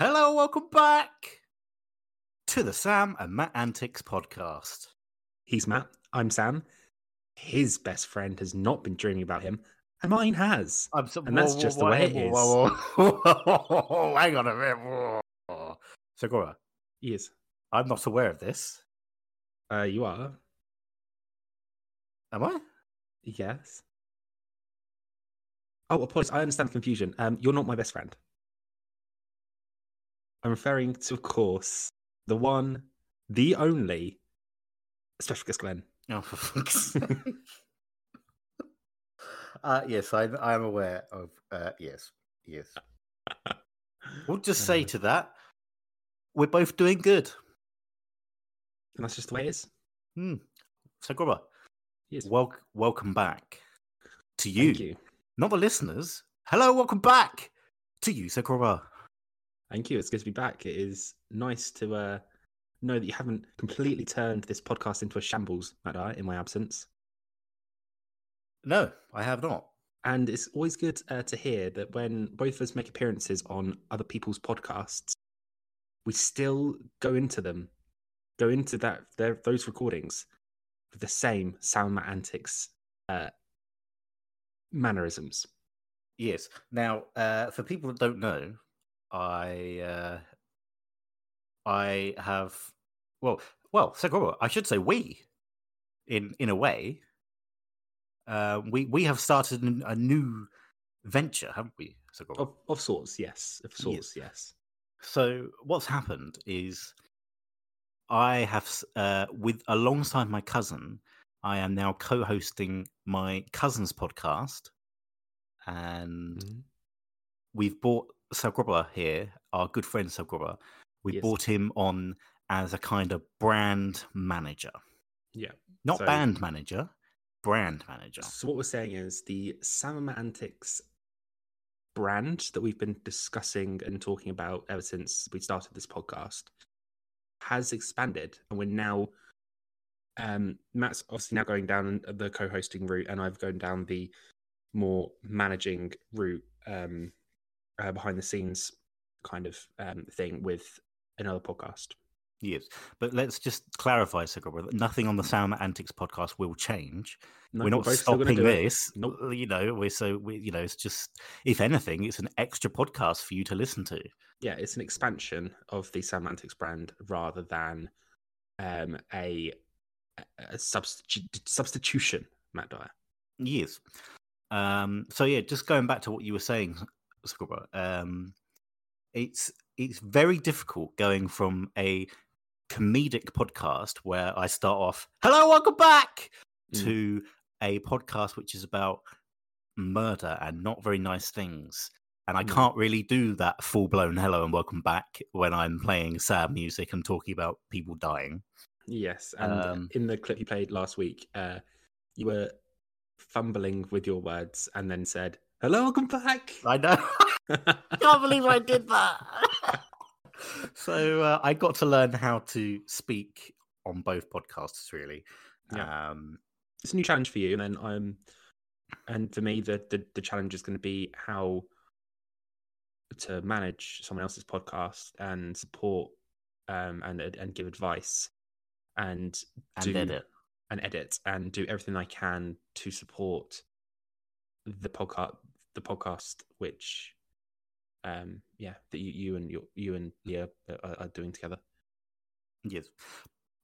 Hello, welcome back to the Sam and Matt Antics podcast. He's Matt. I'm Sam. His best friend has not been dreaming about him, and mine has. I'm so, And that's just the way it is. Whoa, whoa, Hang on a minute. Segura, Yes. I'm not aware of this. Uh, you are. Am I? Yes. Oh, apologies. I understand the confusion. Um, you're not my best friend. I'm referring to, of course, the one, the only, special guest Glenn. Oh, for fuck's sake. uh, yes, I, I am aware of. Uh, yes, yes. We'll just say Uh, to that, we're both doing good. And that's just the way it is. Hmm. Segura, Yes. wel- welcome back to you. Thank you. not the listeners. Hello, welcome back to you, Sakura. Thank you. It's good to be back. It is nice to uh, know that you haven't completely turned this podcast into a shambles, Matt, I, in my absence. No, I have not. And it's always good uh, to hear that when both of us make appearances on other people's podcasts, we still go into them, go into that their, those recordings with the same sound Matt antics uh, mannerisms. Yes. Now, uh, for people that don't know, I uh, I have well, well, Sakura. I should say we, in in a way, uh, we we have started a new venture, haven't we, Sakura? Of, of sorts, yes. Of sorts, yes. So what's happened is I have uh, with alongside my cousin, I am now co-hosting my cousin's podcast, and Mhm. we've bought Sagroba here, our good friend Sagroba. We Yes. brought him on as a kind of brand manager, Yeah. not So- band manager, brand manager. So what we're saying is the Salmon Antics brand that we've been discussing and talking about ever since we started this podcast has expanded, and we're now. Um, Matt's obviously now going down the co-hosting route, and I've gone down the more managing route, um, uh, behind the scenes kind of um, thing with another podcast. Yes, but let's just clarify, that nothing on the Sound Antics podcast will change. No, we're not gonna stopping this. Nope. uh, You know, we're so we, you know, it's just if anything, it's an extra podcast for you to listen to. yeah, it's an expansion of the Semantics brand rather than um, a, a substitu- substitution, Matt Dyer. Yes. Um. So yeah, just going back to what you were saying, Um, it's it's very difficult going from a comedic podcast where I start off, "Hello, welcome back," Mm. to a podcast which is about murder and not very nice things. And I Mm. can't really do that full blown hello and welcome back when I'm playing sad music and talking about people dying. Yes, and Um, in the clip you played last week, uh, you were fumbling with your words and then said, "Hello, welcome back." I know. can't believe I did that. so uh, I got to learn how to speak on both podcasts, really. Yeah. Um, it's a new challenge for you, and then um, and for me, the the, the challenge is going to be how to manage someone else's podcast and support um and and give advice and and do edit. and edit and do everything I can to support the podcast the podcast which um yeah that you, you and your you and Leah are, are doing together. Yes.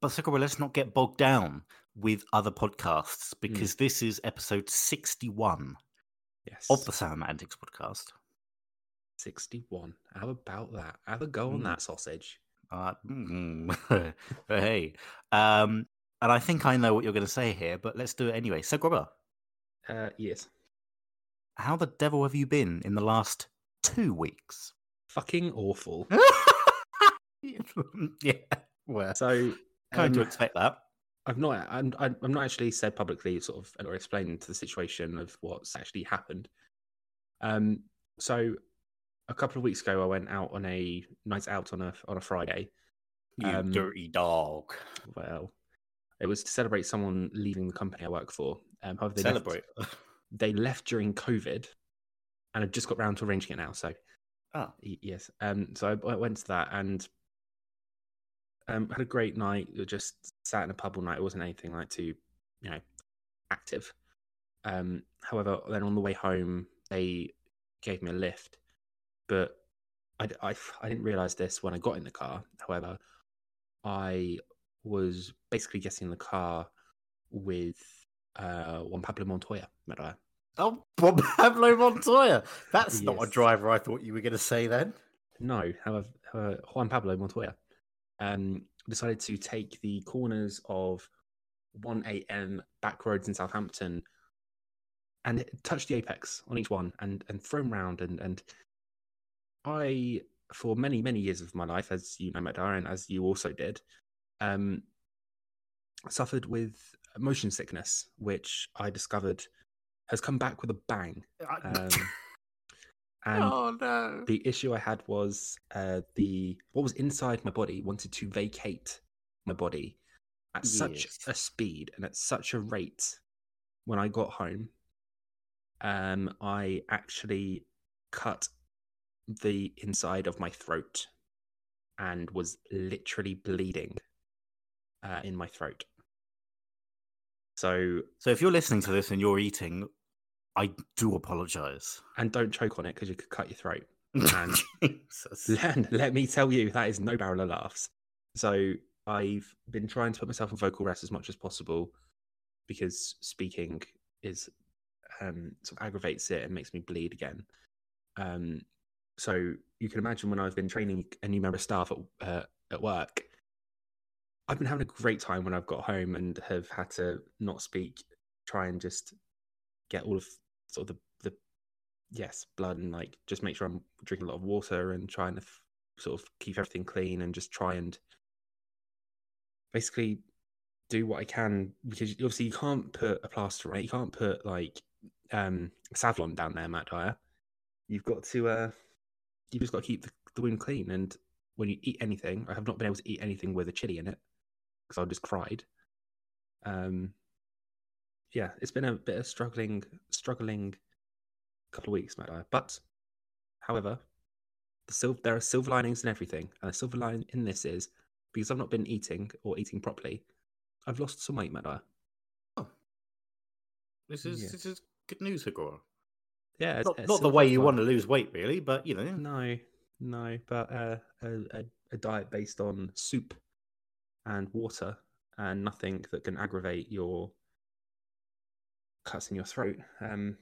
But Sakura, let's not get bogged down with other podcasts because this is episode 61 Yes. of the Sound Antics podcast. 61. How about that? Have a go on Mm. that sausage. Uh, mm, hey. Um, and I think I know what you're going to say here, but let's do it anyway. Sakura, Uh yes. How the devil have you been in the last two weeks? Fucking awful. yeah, well, So kind to um, expect that. I've not I'm I'm not actually said publicly sort of or explained to the situation of what's actually happened. Um so a couple of weeks ago I went out on a night out on a on a Friday. You um, dirty dog. Well, it was to celebrate someone leaving the company I work for. Um however they left- Celebrate. they left during COVID and have just got round to arranging it now. So Y- Yes. Um. So I, I went to that and um had a great night. Just sat in a pub all night. It wasn't anything like too, you know, active. Um. However, then on the way home, they gave me a lift, but I, I, I didn't realize this when I got in the car. However, I was basically getting in the car with uh Juan Pablo Montoya. I? oh, Bob Pablo Montoya. That's not a driver I thought you were going to say then. No, however, uh, Juan Pablo Montoya um, decided to take the corners of 1 a.m. back roads in Southampton and touch the apex on each one and and throw them round. And, and I, for many, many years of my life, as you know, Matt and as you also did, um, suffered with motion sickness, which I discovered has come back with a bang. Um, and oh no! the issue I had was uh, the what was inside my body wanted to vacate my body at such a speed and at such a rate. When I got home, um, I actually cut the inside of my throat and was literally bleeding uh, in my throat. So, So if you're listening to this and you're eating, I do apologise. and don't choke on it because you could cut your throat. And Jesus. let, let me tell you, that is no barrel of laughs. So I've been trying to put myself in vocal rest as much as possible because speaking is um, sort of aggravates it and makes me bleed again. Um, so you can imagine when I've been training a new member of staff at, uh, at work, I've been having a great time when I've got home and have had to not speak, try and just get all of sort of the, the yes blood and like just make sure I'm drinking a lot of water and trying to f- sort of keep everything clean and just try and basically do what I can because obviously you can't put a plaster it. You can't put like um Savlon down there, Matt Dyer. You've got to uh you've just got to keep the, the wound clean and when you eat anything, I have not been able to eat anything with a chili in it because I just cried. Um yeah, it's been a bit of struggling struggling couple of weeks, Matt Dyer. But however, the sil- there are silver linings in everything, and the silver line in this is because I've not been eating or eating properly, I've lost some weight, Matt Oh, This is Yeah. this is good news, Hagora. Yeah, Not, it's- not the way you want to lose weight, really, but you know. No, no, but uh, a, a a diet based on soup and water and nothing that can aggravate your cuts in your throat. Um,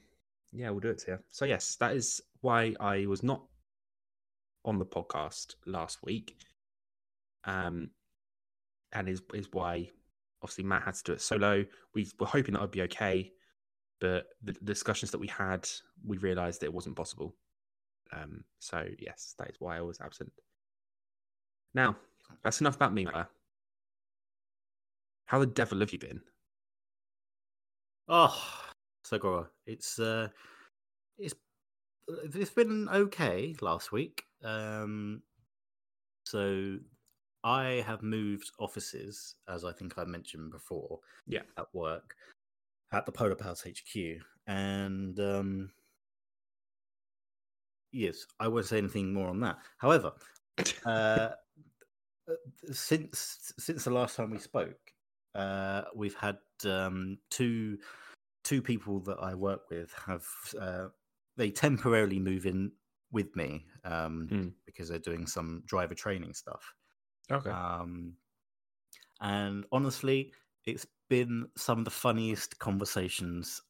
yeah, we'll do it to you. So yes, that is why I was not on the podcast last week. Um, and is is why obviously Matt had to do it solo. We were hoping that I'd be okay, but the discussions that we had, we realised that it wasn't possible. Um, so yes, that is why I was absent. Now, that's enough about me. How the devil have you been? Oh, Sagora, it's uh, it's it's been okay last week. Um, so I have moved offices, as I think I mentioned before. Yeah. at work at the Polar Pals HQ, and um, yes, I won't say anything more on that. However, uh, since since the last time we spoke, uh, we've had um, two two people that I work with have uh, they temporarily move in with me um, Hmm. because they're doing some driver training stuff. Okay. Um, and honestly, it's been some of the funniest conversations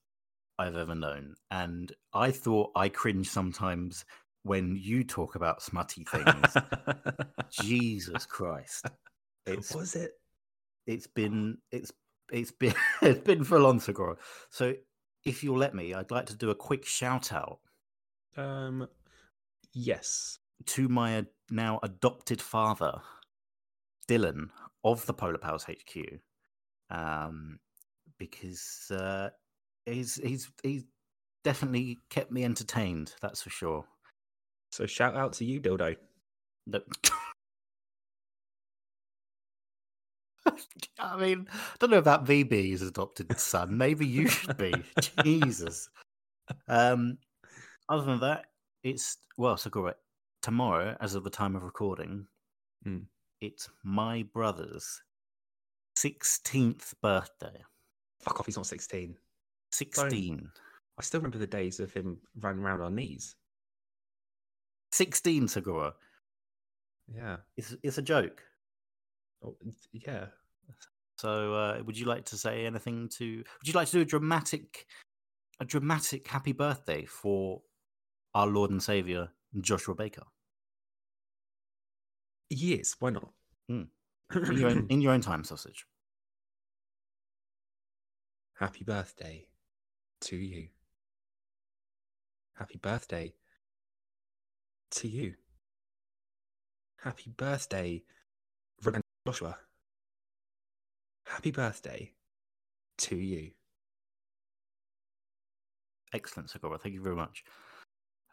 I've ever known. And I thought I cringe sometimes when you talk about smutty things. Jesus Christ. It's was it? It's been it's it's been it's been full on Segura. So if you'll let me, I'd like to do a quick shout out Um, yes. to my now adopted father, Dylan of the Polar Pals HQ, um, because uh, he's he's he's definitely kept me entertained. That's for sure. So shout out to you, Dildo. No- I mean, I don't know if that VB is adopted son. Maybe you should be. Jesus. Um, other than that, it's well, Sakura. tomorrow, as of the time of recording, Mm. it's my brother's 16th birthday. Fuck off, he's not 16. 16. I still remember the days of him running around on knees. 16, Segura. Yeah. It's, it's a joke. Oh, yeah. So, uh, would you like to say anything to? Would you like to do a dramatic, a dramatic happy birthday for our Lord and Savior Joshua Baker Yes, why not? Mm. in your own, in your own time, sausage? Happy birthday to you. Happy birthday to you. Happy birthday, Joshua. Happy birthday to you. Excellent, Segura. Thank you very much.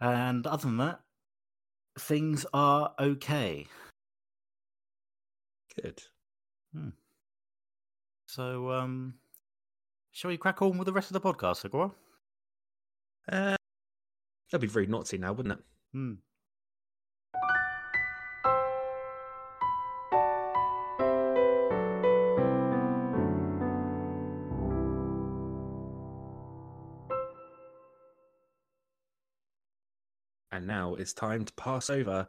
And other than that, things are okay. Good. So, um, shall we crack on with the rest of the podcast, Segura? Uh, that'd be very naughty now, wouldn't it? Hmm. And now it's time to pass over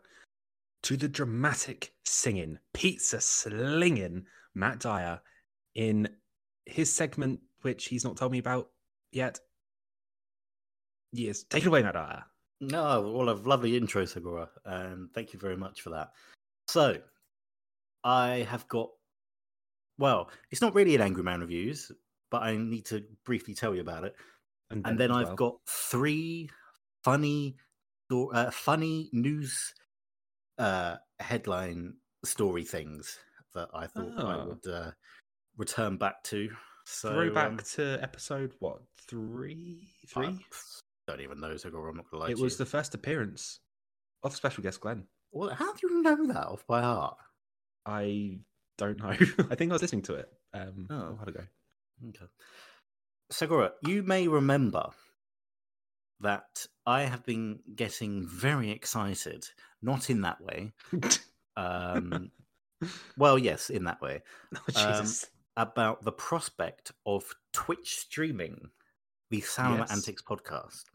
to the dramatic singing, pizza slinging Matt Dyer in his segment, which he's not told me about yet. Yes, take it away, Matt Dyer. No, well, a lovely intro, Segura, and thank you very much for that. So, I have got, well, it's not really an Angry Man reviews, but I need to briefly tell you about it. And Ben then I've well. got three funny, sto- uh, funny news uh, headline story things that I thought I Oh. would uh, return back to. So, throwback um, to episode what three? Three. I don't even know, Segura. I'm not gonna lie. it to was you. the first appearance of special guest Glenn. Well, how do you know that off by heart? I don't know. I think I was listening to it um, a Oh. while ago. Okay. Segura, you may remember that I have been getting very excited, not in that way. Um, well, yes, in that way, oh, Um, about the prospect of Twitch streaming the Sound Yes. Antics podcast.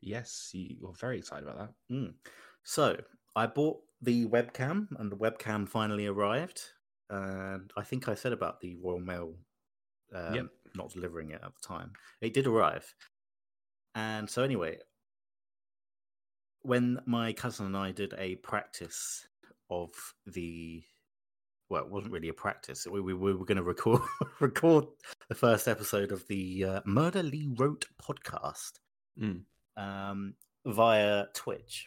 yes, you were very excited about that. Mm. So I bought the webcam, and the webcam finally arrived. And I think I said about the Royal Mail um, Yep. not delivering it at the time. It did arrive. And so, anyway, when my cousin and I did a practice of the well, it wasn't really a practice. We, we, we were going to record record the first episode of the uh, Murder Lee Wrote podcast Mm. um, via Twitch.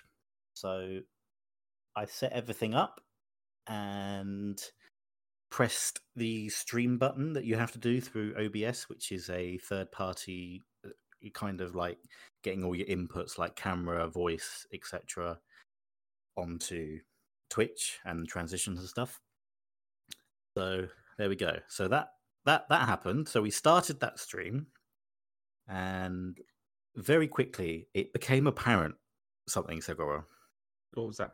So I set everything up and pressed the stream button that you have to do through OBS, which is a third party kind of like getting all your inputs like camera, voice, etc. onto Twitch and transitions and stuff. So there we go. So that that that happened. So we started that stream and very quickly it became apparent something Segura. What was that?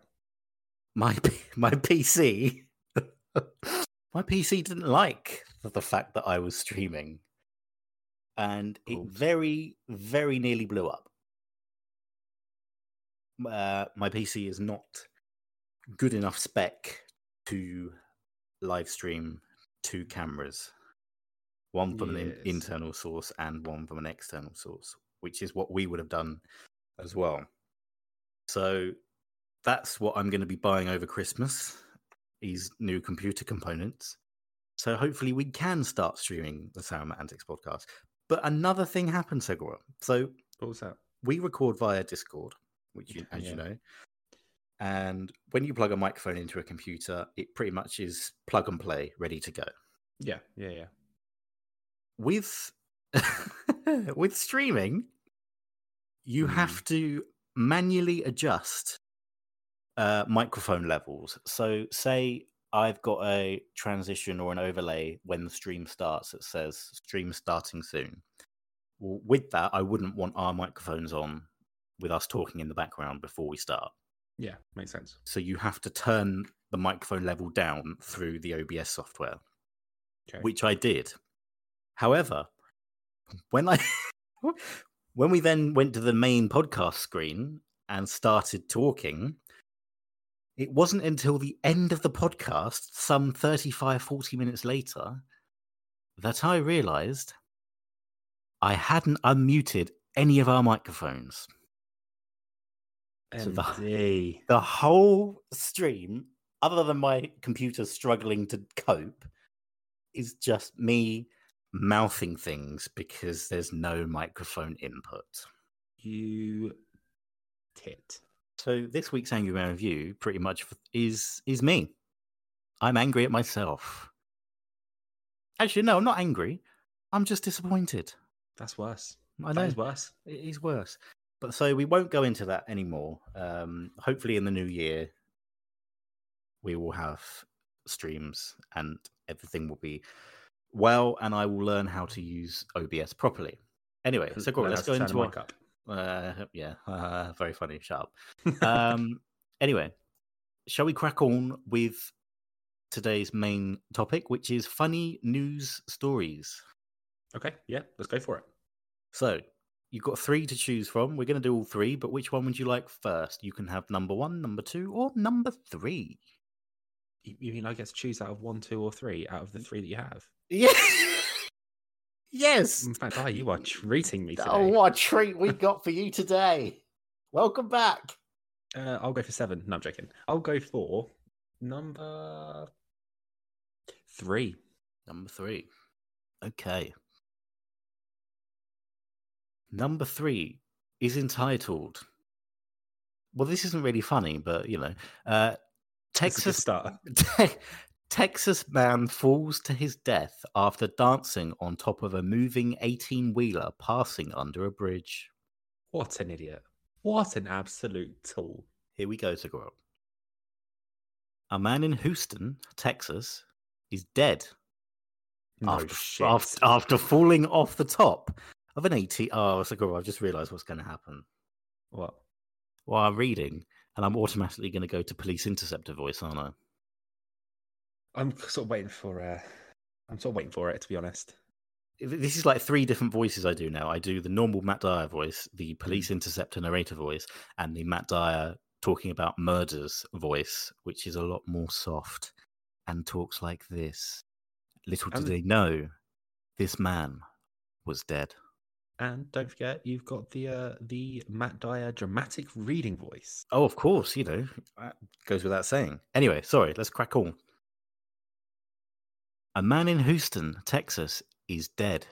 My my PC my PC didn't like the, the fact that I was streaming. And it very, very nearly blew up. Uh, my PC is not good enough spec to live stream two cameras one from an internal source and one from an external source, which is what we would have done as well. So that's what I'm going to be buying over Christmas these new computer components. So hopefully we can start streaming the Sound Antics podcast. But another thing happened, Segura. So What was that? we record via Discord, which you, Yeah, as you know. And when you plug a microphone into a computer, it pretty much is plug and play, ready to go. Yeah, yeah, yeah. With with streaming, you Hmm. have to manually adjust uh, microphone levels. So, say I've got a transition or an overlay when the stream starts that says stream starting soon. Well, with that, I wouldn't want our microphones on with us talking in the background before we start. Yeah, makes sense. So you have to turn the microphone level down through the OBS software, Okay. which I did. However, when I when we then went to the main podcast screen and started talking, it wasn't until the end of the podcast, some 35, 40 minutes later, that I realized I hadn't unmuted any of our microphones. So the- the whole stream, other than my computer struggling to cope, is just me mouthing things because there's no microphone input. You tit. So this week's Angry Man review pretty much is is me. I'm angry at myself. Actually, no, I'm not angry. I'm just disappointed. That's worse. I know is worse. it is worse. But so we won't go into that anymore. Um, hopefully, in the new year, we will have streams and everything will be well, and I will learn how to use OBS properly. Anyway, so cool. Learn Let's go into our, up. Uh, yeah, uh, very funny. Shut up. Um, anyway, shall we crack on with today's main topic, which is funny news stories? okay, yeah, let's go for it. So you've got three to choose from. We're going to do all three, but which one would you like first? You can have number one, number two, or number three. You, you mean I get to choose out of one, two, or three out of the three that you have? Yeah. Yes. In fact, oh, you are treating me today. Oh, what a treat we got for you today. Welcome back. Uh, I'll go for seven. No, I'm joking. I'll go for number three. Number three. Okay. Number three is entitled. Well, this isn't really funny, but you know, uh, That's a Texas start. Te- Texas man falls to his death after dancing on top of a moving 18 wheeler passing under a bridge. What an idiot. What an absolute tool. Here we go, Seguro. A man in Houston, Texas, is dead No after, shit. after, after falling off the top of an 18. Oh, Seguro, I've just realized what's going to happen. What? Well, I'm reading, and I'm automatically going to go to police interceptor voice, aren't I? I'm sort of waiting for. Uh, I'm sort of waiting for it, to be honest. this is like three different voices I do now. I do the normal Matt Dyer voice, the police interceptor narrator voice, and the Matt Dyer talking about murders voice, which is a lot more soft and talks like this. Little did they know, this man was dead. And don't forget, you've got the uh, the Matt Dyer dramatic reading voice. Oh, of course, you know, that goes without saying. Anyway, sorry, let's crack on. A man in Houston, Texas, is dead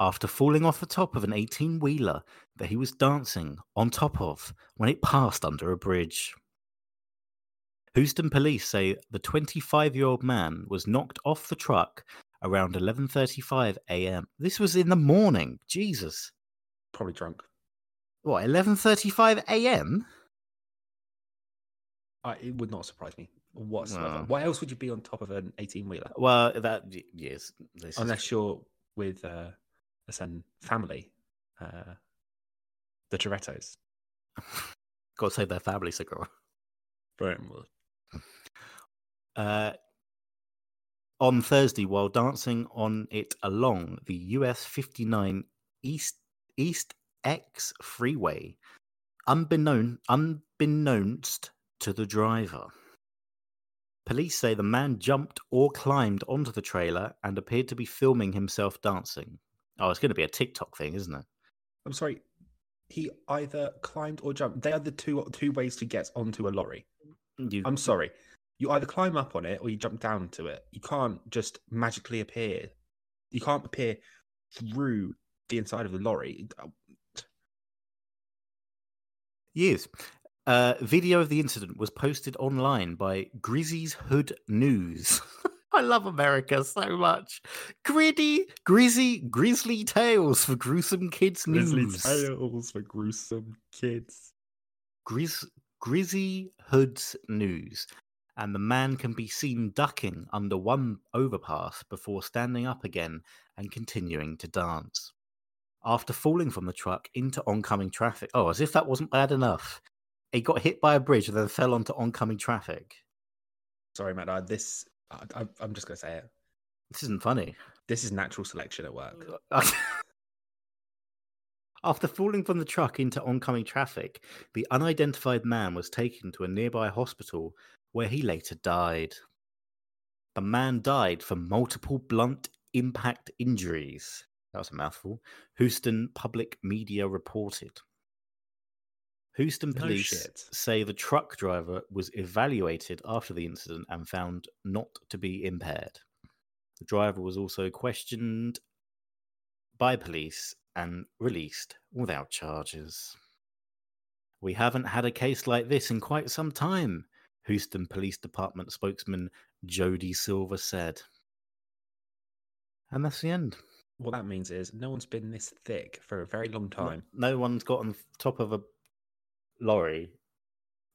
after falling off the top of an 18 wheeler that he was dancing on top of when it passed under a bridge. Houston police say the 25 year old man was knocked off the truck around 11:35 a.m. This was in the morning. Jesus. Probably drunk. What, 11:35 a.m.? I, it would not surprise me whatsoever. No. Why else would you be on top of an 18 wheeler? Well, that yes, this is Unless you're with uh, a certain family, uh, the Torettos. got to save their family, Segura. Uh, on Thursday, while dancing on it along the US 59 East East X freeway, unbeknown, unbeknownst to the driver. Police say the man jumped or climbed onto the trailer and appeared to be filming himself dancing. Oh, it's going to be a TikTok thing, isn't it? I'm sorry. He either climbed or jumped. They are the two two ways to get onto a lorry. You, I'm sorry. You either climb up on it or you jump down to it. You can't just magically appear. You can't appear through the inside of the lorry. Yes. Uh, video of the incident was posted online by Grizzy's Hood News. I love America so much. Gritty, grizzy, grizzly tales for gruesome kids news. Grizzly news. tales for gruesome kids. Grizz, Grizzy Hood's News. And the man can be seen ducking under one overpass before standing up again and continuing to dance. After falling from the truck into oncoming traffic. Oh, as if that wasn't bad enough. He got hit by a bridge and then fell onto oncoming traffic. Sorry, Matt. I, this I, I, I'm just gonna say it. This isn't funny. This is natural selection at work. After falling from the truck into oncoming traffic, the unidentified man was taken to a nearby hospital where he later died. The man died from multiple blunt impact injuries. That was a mouthful. Houston Public Media reported. Houston No police shit. say the truck driver was evaluated after the incident and found not to be impaired. The driver was also questioned by police and released without charges. We haven't had a case like this in quite some time, Houston Police Department spokesman Jodi Silva said. And that's the end. What that means is no one's been this thick for a very long No- time. No one's got on top of a lorry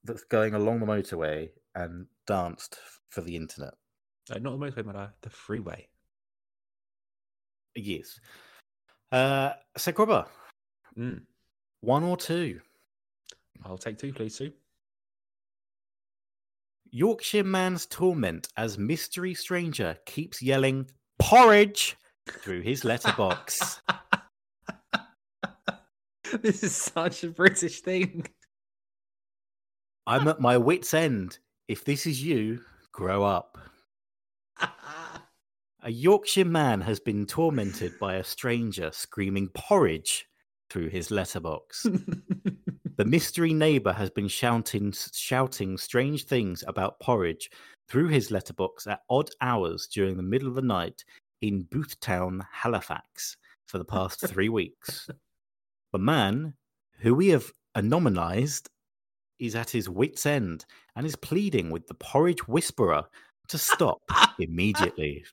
that's going along the motorway and danced for the internet. Uh, not the motorway, matter, the freeway. Yes. Uh, Mm. one or two. I'll take two, please, Sue. Yorkshire man's torment as mystery stranger keeps yelling porridge through his letterbox. this is such a British thing. I'm at my wits' end. If this is you, grow up. A Yorkshire man has been tormented by a stranger screaming porridge through his letterbox. The mystery neighbor has been shouting shouting strange things about porridge through his letterbox at odd hours during the middle of the night in Boothtown, Halifax, for the past three weeks. The man, who we have anonymized, is at his wits' end and is pleading with the porridge whisperer to stop immediately.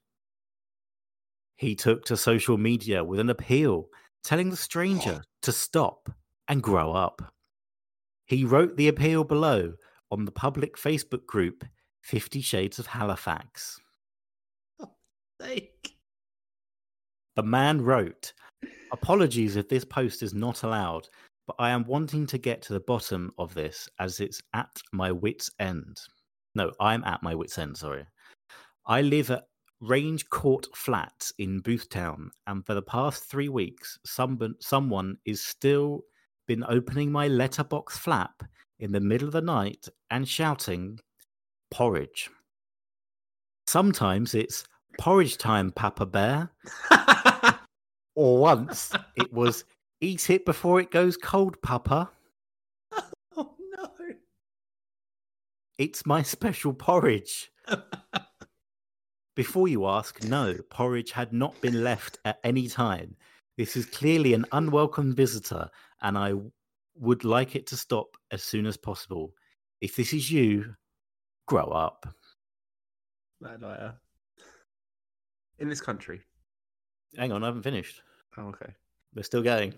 He took to social media with an appeal telling the stranger to stop and grow up. He wrote the appeal below on the public Facebook group Fifty Shades of Halifax. Sake. The man wrote, Apologies if this post is not allowed, but I am wanting to get to the bottom of this as it's at my wits' end. No, I'm at my wits' end, sorry. I live at Range Court Flats in Boothtown, and for the past three weeks, someone, someone is still been opening my letterbox flap in the middle of the night and shouting, porridge. Sometimes it's porridge time, Papa Bear. Or once it was eat it before it goes cold, Papa. oh no. It's my special porridge. Before you ask, no, porridge had not been left at any time. This is clearly an unwelcome visitor, and I would like it to stop as soon as possible. If this is you, grow up. That. In this country. Hang on, I haven't finished. Oh, okay. We're still going.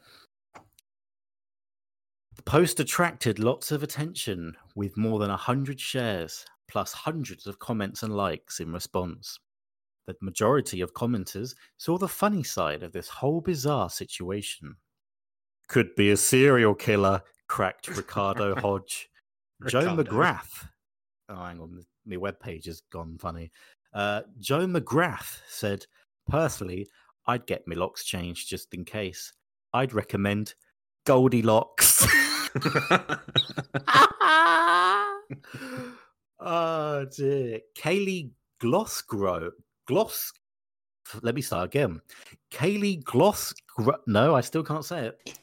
The post attracted lots of attention with more than 100 shares, plus hundreds of comments and likes in response. The majority of commenters saw the funny side of this whole bizarre situation. Could be a serial killer, cracked Ricardo Hodge. Joe McGrath. Oh, hang on, my webpage has gone funny. Uh, Joe McGrath said, Personally, I'd get my locks changed just in case. I'd recommend Goldilocks. oh dear. Kaylee Glossgrow. Gloss. Let me start again. Kaylee Gloss. No, I still can't say it.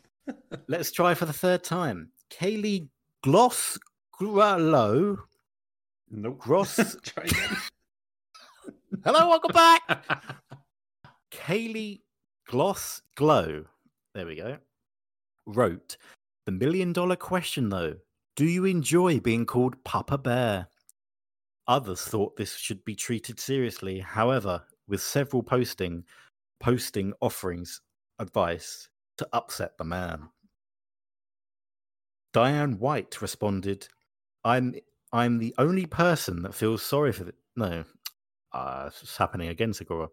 Let's try for the third time. Kaylee Glossgrlow. nope. Gross. Hello, welcome back. Kaylee Gloss Glow, there we go, wrote The million dollar question though Do you enjoy being called Papa Bear? Others thought this should be treated seriously. However, with several posting, posting offerings advice to upset the man. Diane White responded, "I'm I'm the only person that feels sorry for the no, uh, it's happening again, Segura.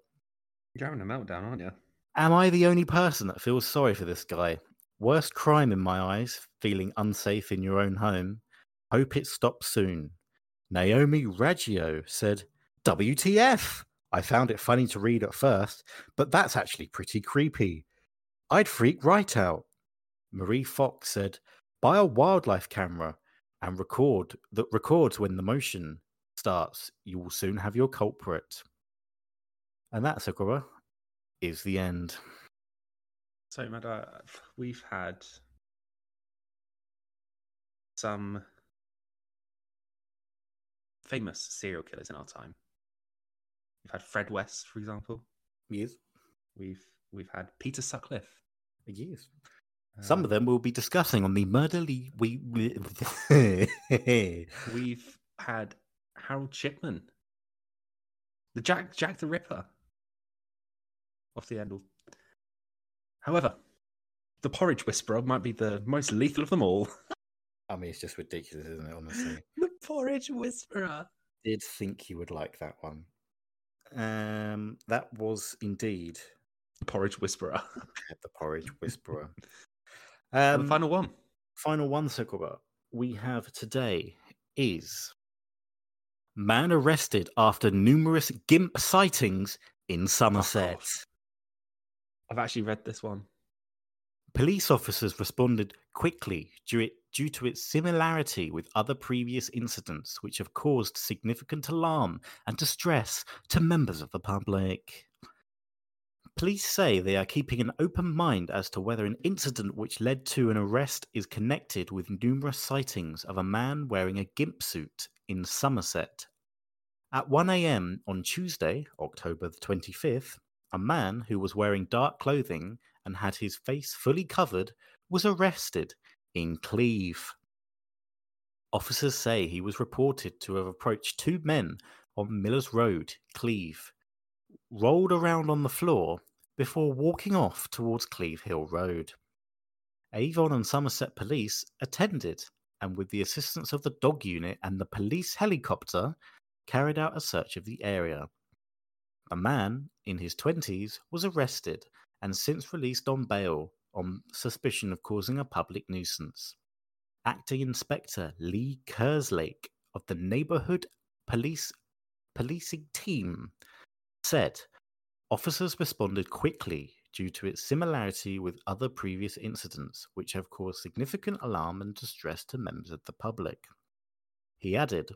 You're having a meltdown, aren't you? Am I the only person that feels sorry for this guy? Worst crime in my eyes, feeling unsafe in your own home. Hope it stops soon. Naomi Raggio said, WTF! I found it funny to read at first, but that's actually pretty creepy. I'd freak right out. Marie Fox said, Buy a wildlife camera and record that records when the motion starts. You will soon have your culprit. And that, Sakura, is the end. So, Mada, we've had some famous serial killers in our time. We've had Fred West, for example. Yes. We've we've had Peter Sutcliffe. Yes. Some of Um, them we'll be discussing on the murderly. We. We've had Harold Shipman, the Jack Jack the Ripper, off the handle. However, the Porridge Whisperer might be the most lethal of them all. I mean, it's just ridiculous, isn't it? Honestly. the Porridge Whisperer. did think you would like that one. Um, that was indeed The Porridge Whisperer. the porridge whisperer. Um, the final one. final one, Sokoba, we have today is man arrested after numerous GIMP sightings in Somerset. I've actually read this one. Police officers responded quickly due, it, due to its similarity with other previous incidents, which have caused significant alarm and distress to members of the public. Police say they are keeping an open mind as to whether an incident which led to an arrest is connected with numerous sightings of a man wearing a gimp suit in Somerset. At 1am on Tuesday, October the 25th, a man who was wearing dark clothing and had his face fully covered was arrested in Cleeve. Officers say he was reported to have approached two men on Millers Road, Cleeve, rolled around on the floor before walking off towards Cleeve Hill Road. Avon and Somerset police attended and, with the assistance of the dog unit and the police helicopter, carried out a search of the area. A man in his 20s was arrested and since released on bail on suspicion of causing a public nuisance. Acting Inspector Lee Kerslake of the Neighbourhood Police Policing Team said officers responded quickly due to its similarity with other previous incidents, which have caused significant alarm and distress to members of the public. He added,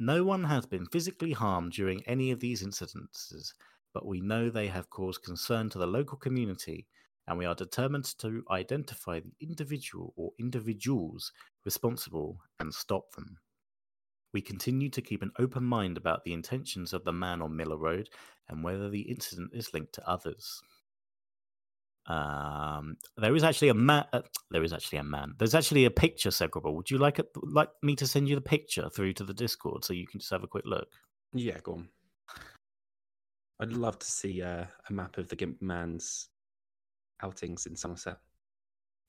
No one has been physically harmed during any of these incidences, but we know they have caused concern to the local community, and we are determined to identify the individual or individuals responsible and stop them. We continue to keep an open mind about the intentions of the man on Miller Road and whether the incident is linked to others. Um, there is actually a man. Uh, there is actually a man. There's actually a picture, Segrable. Would you like it, like me to send you the picture through to the Discord so you can just have a quick look? Yeah, go on. I'd love to see uh, a map of the Gimp Man's outings in Somerset.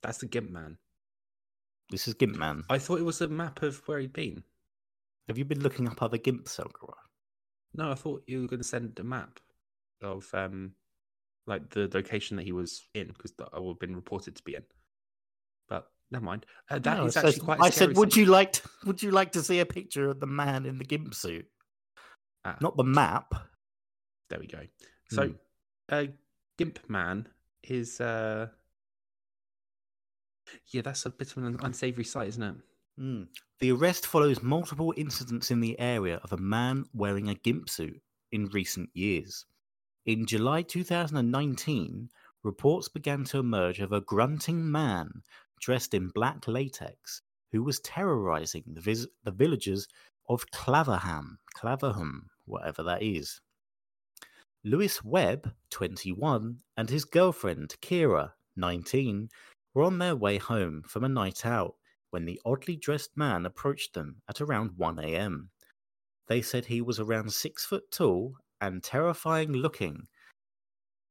That's the Gimp Man. This is Gimp Man. I thought it was a map of where he'd been. Have you been looking up other Gimps, Selgara? No, I thought you were going to send a map of um, like the location that he was in because I would have been reported to be in. But never mind. Uh, that No, is actually says- quite. I said, would scene. you like? To, would you like to see a picture of the man in the Gimp suit? Ah, Not the map. There we go. So, Hmm. uh, Gimp Man is. Uh... Yeah, that's a bit of an unsavory sight, isn't it? Mm. The arrest follows multiple incidents in the area of a man wearing a gimp suit in recent years. In July 2019, reports began to emerge of a grunting man dressed in black latex who was terrorizing the, vis- the villagers of Claverham, Claverham, whatever that is. Lewis Webb, 21, and his girlfriend, Kira, 19, were on their way home from a night out when the oddly dressed man approached them at around 1 a.m. They said he was around six foot tall and terrifying looking,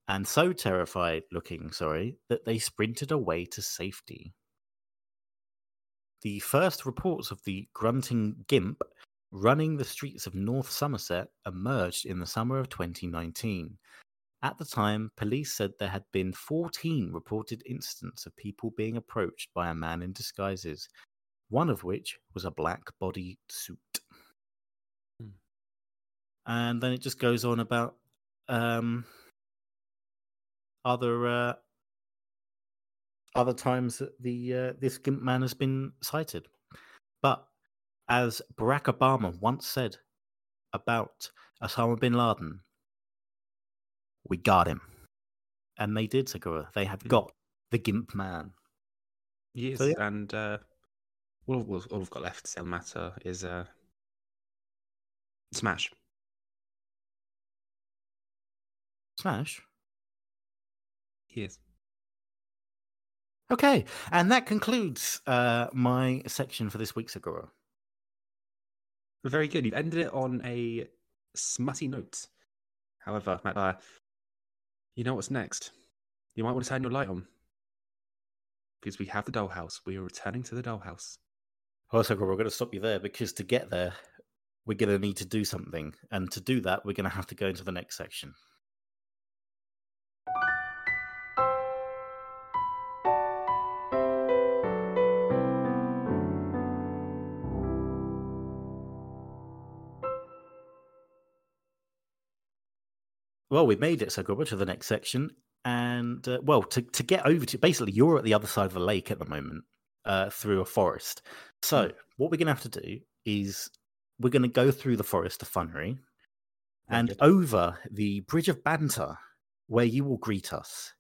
and so terrified looking, sorry, that they sprinted away to safety. The first reports of the grunting gimp running the streets of North Somerset emerged in the summer of 2019. At the time, police said there had been 14 reported incidents of people being approached by a man in disguises, one of which was a black body suit. And then it just goes on about um, other uh, other times that the uh, this gimp man has been cited. But as Barack Obama once said about Osama bin Laden, we got him. And they did, Segura. They have Hmm. got the gimp man. Yes, So, yeah. and uh, all, all, all we've got left to say on the matter is uh, smash. Smash. Yes. Okay, and that concludes uh, my section for this week, Segura. Very good. You've ended it on a smutty note. However, Matt, uh, you know what's next? You might want to turn your light on. Because we have the dollhouse. We are returning to the dollhouse. Oh, Segura, we're going to stop you there because to get there, we're going to need to do something. And to do that, we're going to have to go into the next section. Well, we've made it, so Segura, to the next section. And, uh, well, to, to get over to basically, you're at the other side of the lake at the moment uh, through a forest. So, what we're going to have to do is we're going to go through the forest of Funnery and over the Bridge of Banter, where you will greet us.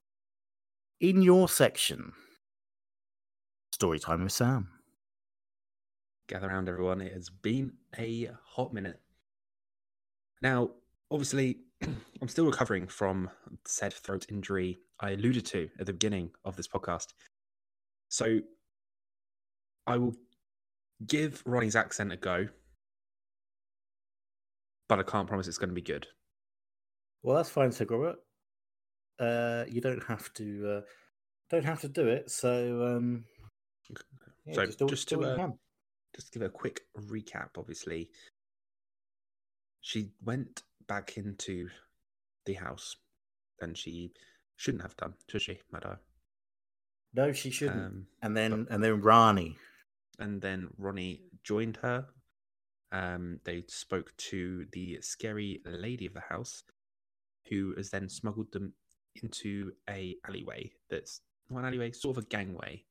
In your section, Story Time with Sam. Gather around, everyone. It has been a hot minute. Now, obviously, I'm still recovering from said throat injury I alluded to at the beginning of this podcast. So, I will give Ronnie's accent a go, but I can't promise it's going to be good. Well, that's fine, Segura. Uh, you don't have to uh, don't have to do it. So, um, yeah, So, just, do, just do to, uh, just give a quick recap, obviously, she went back into the house than she shouldn't have done, should she, Maddo? No, she shouldn't. Um, and then and then Rani. and then Ronnie joined her. Um, they spoke to the scary lady of the house, who has then smuggled them into a alleyway that's not an alleyway, sort of a gangway,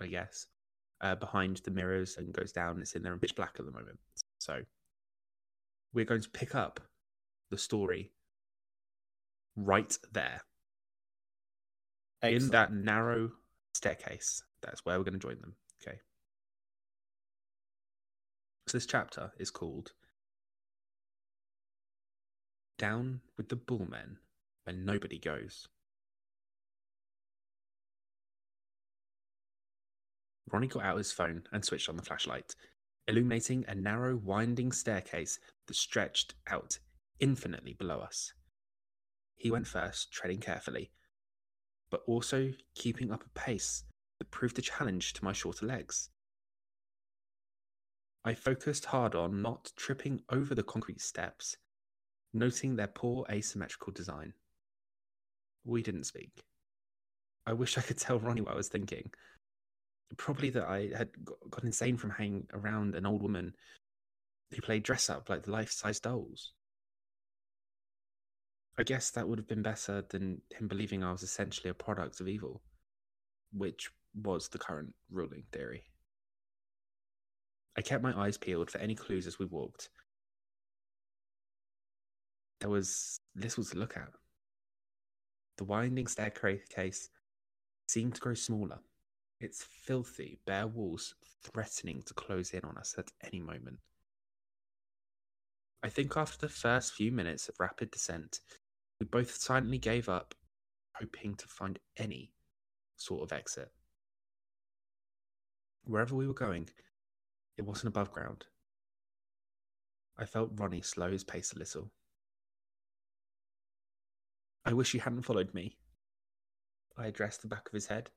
I guess, uh, behind the mirrors and goes down. It's in there and pitch black at the moment. So we're going to pick up the story right there in that narrow staircase. That's where we're going to join them. Okay. So this chapter is called Down with the Bullmen When Nobody Goes. Ronnie got out his phone and switched on the flashlight, illuminating a narrow, winding staircase that stretched out infinitely below us. He went first, treading carefully, but also keeping up a pace that proved a challenge to my shorter legs. I focused hard on not tripping over the concrete steps, noting their poor asymmetrical design. We didn't speak. I wish I could tell Ronnie what I was thinking. Probably that I had got, insane from hanging around an old woman who played dress up like the life size dolls. I guess that would have been better than him believing I was essentially a product of evil, which was the current ruling theory. I kept my eyes peeled for any clues as we walked. There was little to look at. The winding staircase seemed to grow smaller, its filthy, bare walls threatening to close in on us at any moment. I think after the first few minutes of rapid descent, we both silently gave up, hoping to find any sort of exit. Wherever we were going, it wasn't above ground. I felt Ronnie slow his pace a little. I wish you hadn't followed me. I addressed the back of his head.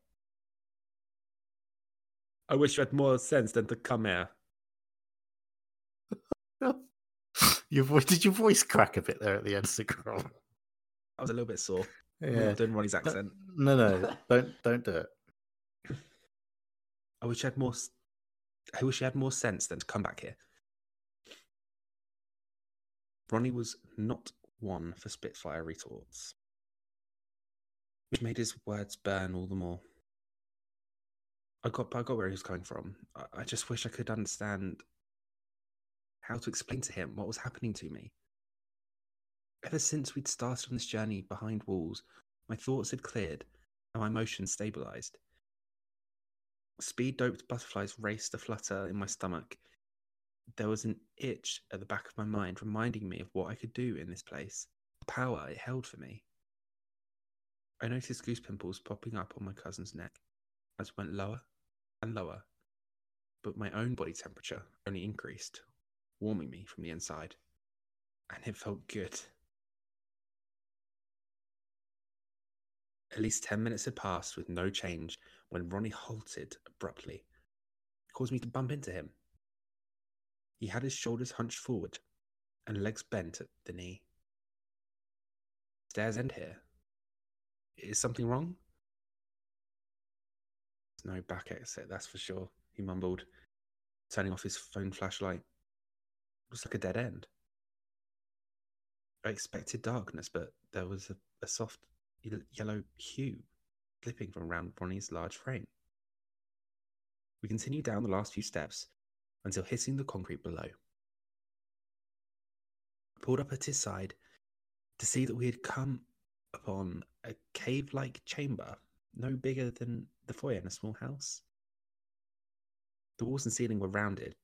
I wish you had more sense than to come here. your voice, did your voice crack a bit there at the end, Segura? I was a little bit sore. Yeah. Doing Ronnie's accent. No, no, don't don't do it. I wish you had more. I wish he had more sense than to come back here. Ronnie was not one for Spitfire retorts, which made his words burn all the more. I got, I got where he was coming from. I, I just wish I could understand how to explain to him what was happening to me. Ever since we'd started on this journey behind walls, my thoughts had cleared and my emotions stabilized. Speed doped butterflies raced a flutter in my stomach. There was an itch at the back of my mind reminding me of what I could do in this place, the power it held for me. I noticed goose pimples popping up on my cousin's neck as it went lower and lower, but my own body temperature only increased, warming me from the inside. And it felt good. At least 10 minutes had passed with no change when Ronnie halted abruptly. It caused me to bump into him. He had his shoulders hunched forward and legs bent at the knee. Stairs end here. Is something wrong? No back exit, that's for sure, he mumbled, turning off his phone flashlight. It was like a dead end. I expected darkness, but there was a, a soft yellow hue slipping from around Ronnie's large frame. We continued down the last few steps until hitting the concrete below. I pulled up at his side to see that we had come upon a cave like chamber no bigger than the foyer in a small house. The walls and ceiling were rounded,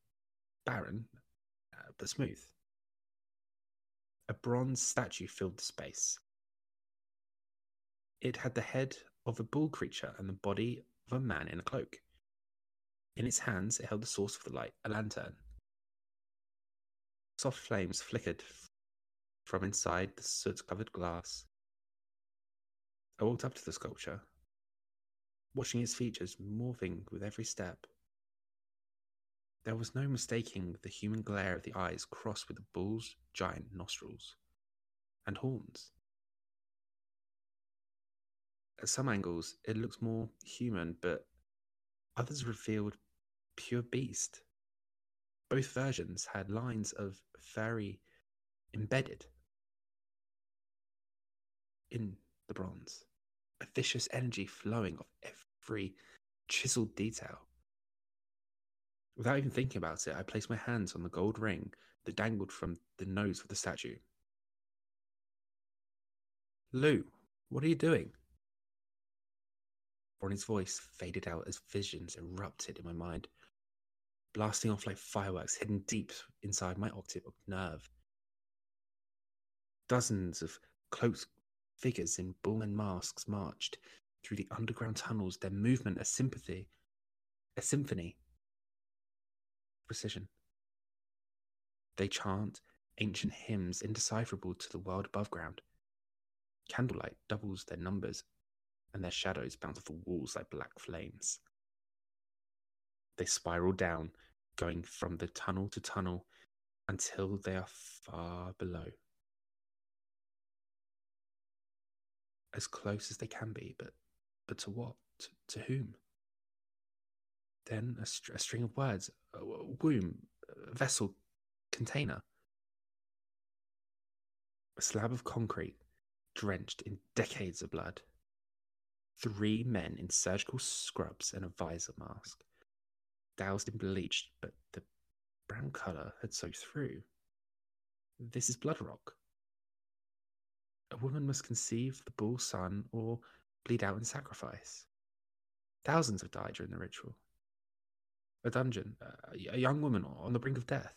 barren, uh, but smooth. A bronze statue filled the space, it had the head of a bull creature and the body of a man in a cloak. In its hands, it held the source of the light, a lantern. Soft flames flickered from inside the soot covered glass. I walked up to the sculpture, watching its features morphing with every step. There was no mistaking the human glare of the eyes crossed with the bull's giant nostrils and horns. At some angles, it looks more human, but others revealed pure beast. Both versions had lines of furry embedded in the bronze, a vicious energy flowing off every chiseled detail. Without even thinking about it, I placed my hands on the gold ring that dangled from the nose of the statue. Lou, what are you doing? Ronnie's voice faded out as visions erupted in my mind, blasting off like fireworks hidden deep inside my octave nerve. Dozens of cloaked figures in bullman masks marched through the underground tunnels, their movement a sympathy, a symphony. Precision. They chant ancient hymns indecipherable to the world above ground. Candlelight doubles their numbers and their shadows bounce off the walls like black flames. They spiral down, going from the tunnel to tunnel until they are far below. As close as they can be, but but to what? To, to whom? Then a, a string of words: a womb, a vessel, container. A slab of concrete drenched in decades of blood. Three men in surgical scrubs and a visor mask, doused in bleach, but the brown colour had soaked through. This is blood rock. A woman must conceive the bull's son or bleed out in sacrifice. Thousands have died during the ritual. A dungeon, a young woman on the brink of death,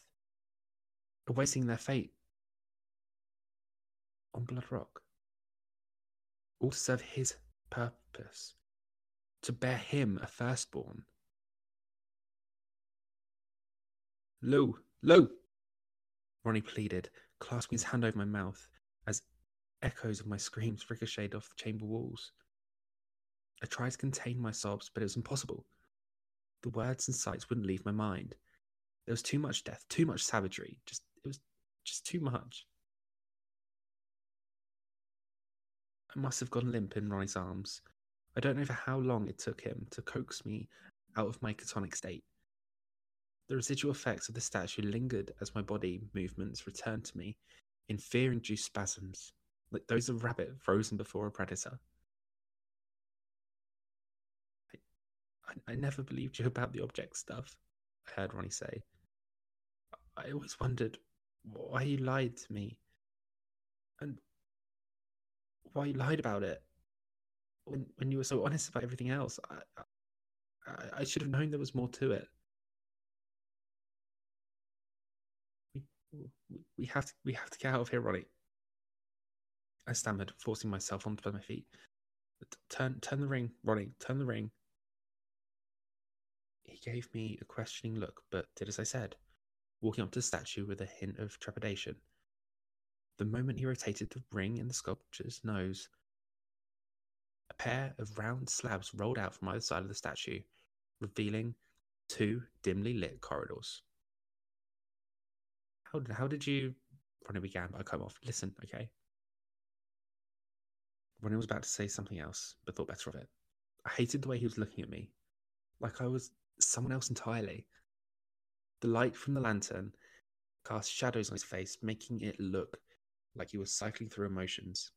awaiting their fate on Blood Rock. All to serve his purpose to bear him a firstborn. Lou, Lou, Ronnie pleaded, clasping his hand over my mouth as echoes of my screams ricocheted off the chamber walls. I tried to contain my sobs, but it was impossible. The words and sights wouldn't leave my mind. There was too much death, too much savagery. Just it was just too much. I must have gone limp in Ronnie's arms. I don't know for how long it took him to coax me out of my catonic state. The residual effects of the statue lingered as my body movements returned to me in fear induced spasms, like those of a rabbit frozen before a predator. I, I, never believed you about the object stuff, I heard Ronnie say. I always wondered why you lied to me and why you lied about it when, when you were so honest about everything else. I, I, I should have known there was more to it. We, we have to we have to get out of here, Ronnie. I stammered, forcing myself onto my feet. Turn turn the ring, Ronnie, turn the ring. He gave me a questioning look, but did as I said, walking up to the statue with a hint of trepidation. The moment he rotated the ring in the sculpture's nose, pair of round slabs rolled out from either side of the statue, revealing two dimly lit corridors. How, how did you. Ronnie began, but I cut off. Listen, okay? Ronnie was about to say something else, but thought better of it. I hated the way he was looking at me, like I was someone else entirely. The light from the lantern cast shadows on his face, making it look like he was cycling through emotions.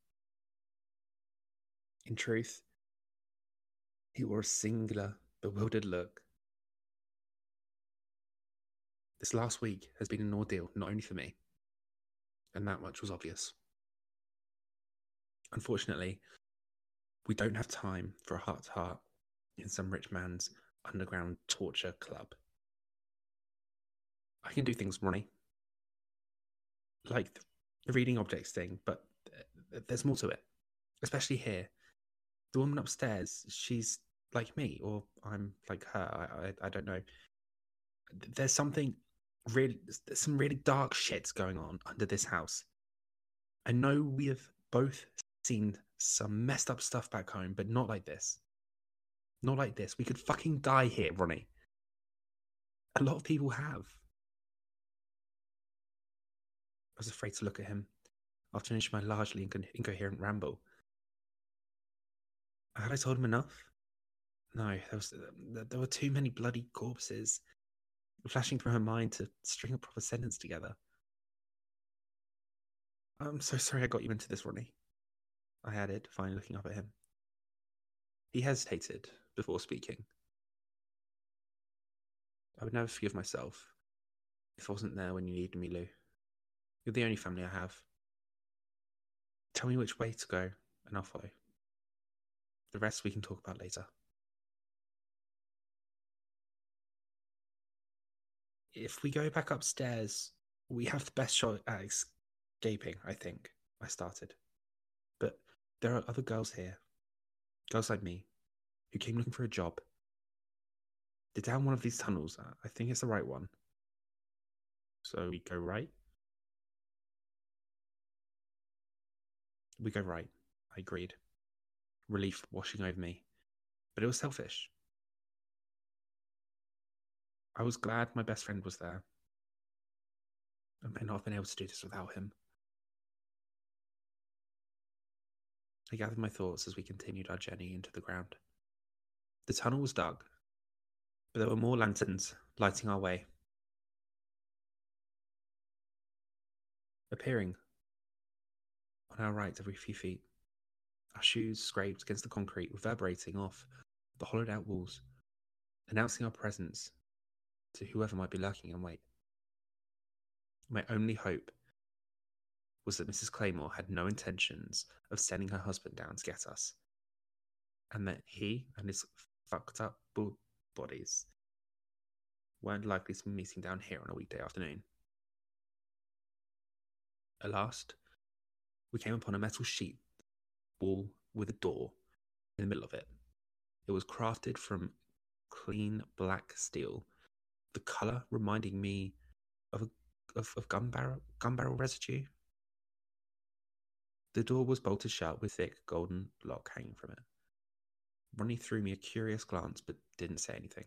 In truth, he wore a singular, bewildered look. This last week has been an ordeal, not only for me, and that much was obvious. Unfortunately, we don't have time for a heart to heart in some rich man's underground torture club. I can do things, Ronnie. Like the reading objects thing, but uh, there's more to it. Especially here. The woman upstairs, she's like me, or I'm like her. I, I, I don't know. There's something really, there's some really dark shits going on under this house. I know we have both seen some messed up stuff back home, but not like this. Not like this. We could fucking die here, Ronnie. A lot of people have. I was afraid to look at him after finishing my largely inco- incoherent ramble. Had I told him enough? No, there was there were too many bloody corpses flashing through her mind to string a proper sentence together. I'm so sorry I got you into this, Ronnie. I added, finally looking up at him. He hesitated before speaking. I would never forgive myself if I wasn't there when you needed me, Lou. You're the only family I have. Tell me which way to go, and I'll follow. The rest we can talk about later. If we go back upstairs, we have the best shot at escaping, I think, I started. But there are other girls here, girls like me, who came looking for a job. They're down one of these tunnels. I think it's the right one. So we go right. We go right. I agreed. Relief washing over me. But it was selfish. I was glad my best friend was there. I may not have been able to do this without him. I gathered my thoughts as we continued our journey into the ground. The tunnel was dug, but there were more lanterns lighting our way. Appearing on our right every few feet, our shoes scraped against the concrete, reverberating off the hollowed out walls, announcing our presence to whoever might be lurking in wait. My only hope was that Mrs. Claymore had no intentions of sending her husband down to get us, and that he and his fucked up bull bodies weren't likely to be meeting down here on a weekday afternoon. At last, we came upon a metal sheet wall with a door in the middle of it. It was crafted from clean black steel, the color reminding me of a, of, of gun barrel gun barrel residue. The door was bolted shut with thick golden lock hanging from it. Ronnie threw me a curious glance but didn't say anything.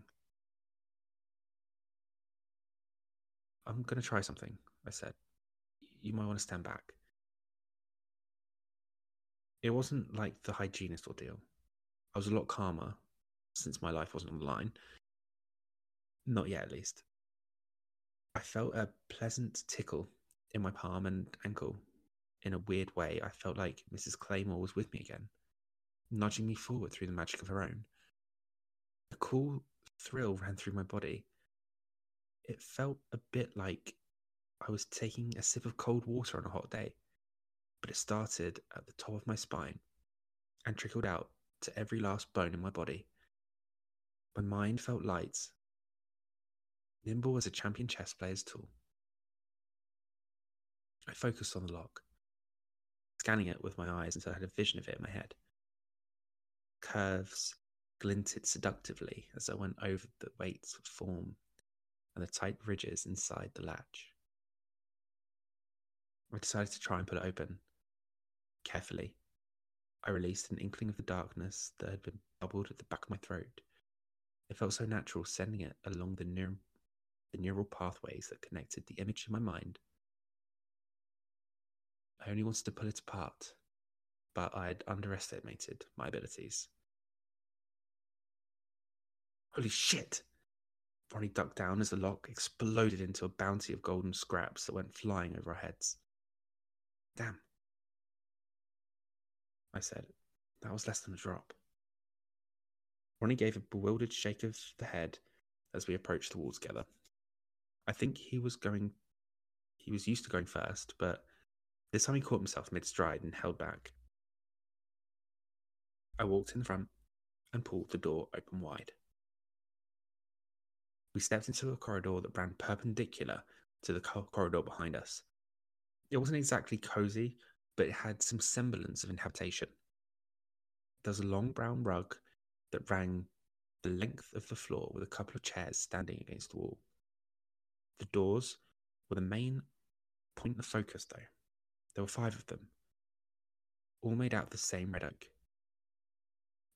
I'm going to try something, I said. You might want to stand back. It wasn't like the hygienist ordeal. I was a lot calmer since my life wasn't on the line. Not yet, at least. I felt a pleasant tickle in my palm and ankle. In a weird way, I felt like Mrs. Claymore was with me again, nudging me forward through the magic of her own. A cool thrill ran through my body. It felt a bit like I was taking a sip of cold water on a hot day, but it started at the top of my spine and trickled out to every last bone in my body. My mind felt light, nimble as a champion chess player's tool. I focused on the lock, scanning it with my eyes until I had a vision of it in my head. Curves glinted seductively as I went over the weights of form and the tight ridges inside the latch. I decided to try and pull it open. Carefully, I released an inkling of the darkness that had been bubbled at the back of my throat. It felt so natural sending it along the, neur- the neural pathways that connected the image in my mind. I only wanted to pull it apart, but I had underestimated my abilities. Holy shit! Ronnie ducked down as the lock exploded into a bounty of golden scraps that went flying over our heads. Damn. I said. That was less than a drop. Ronnie gave a bewildered shake of the head as we approached the wall together. I think he was going. He was used to going first, but this time he caught himself mid stride and held back. I walked in front and pulled the door open wide. We stepped into a corridor that ran perpendicular to the corridor behind us. It wasn't exactly cozy, but it had some semblance of inhabitation. There was a long brown rug that ran the length of the floor with a couple of chairs standing against the wall. The doors were the main point of focus, though. There were five of them, all made out of the same red oak.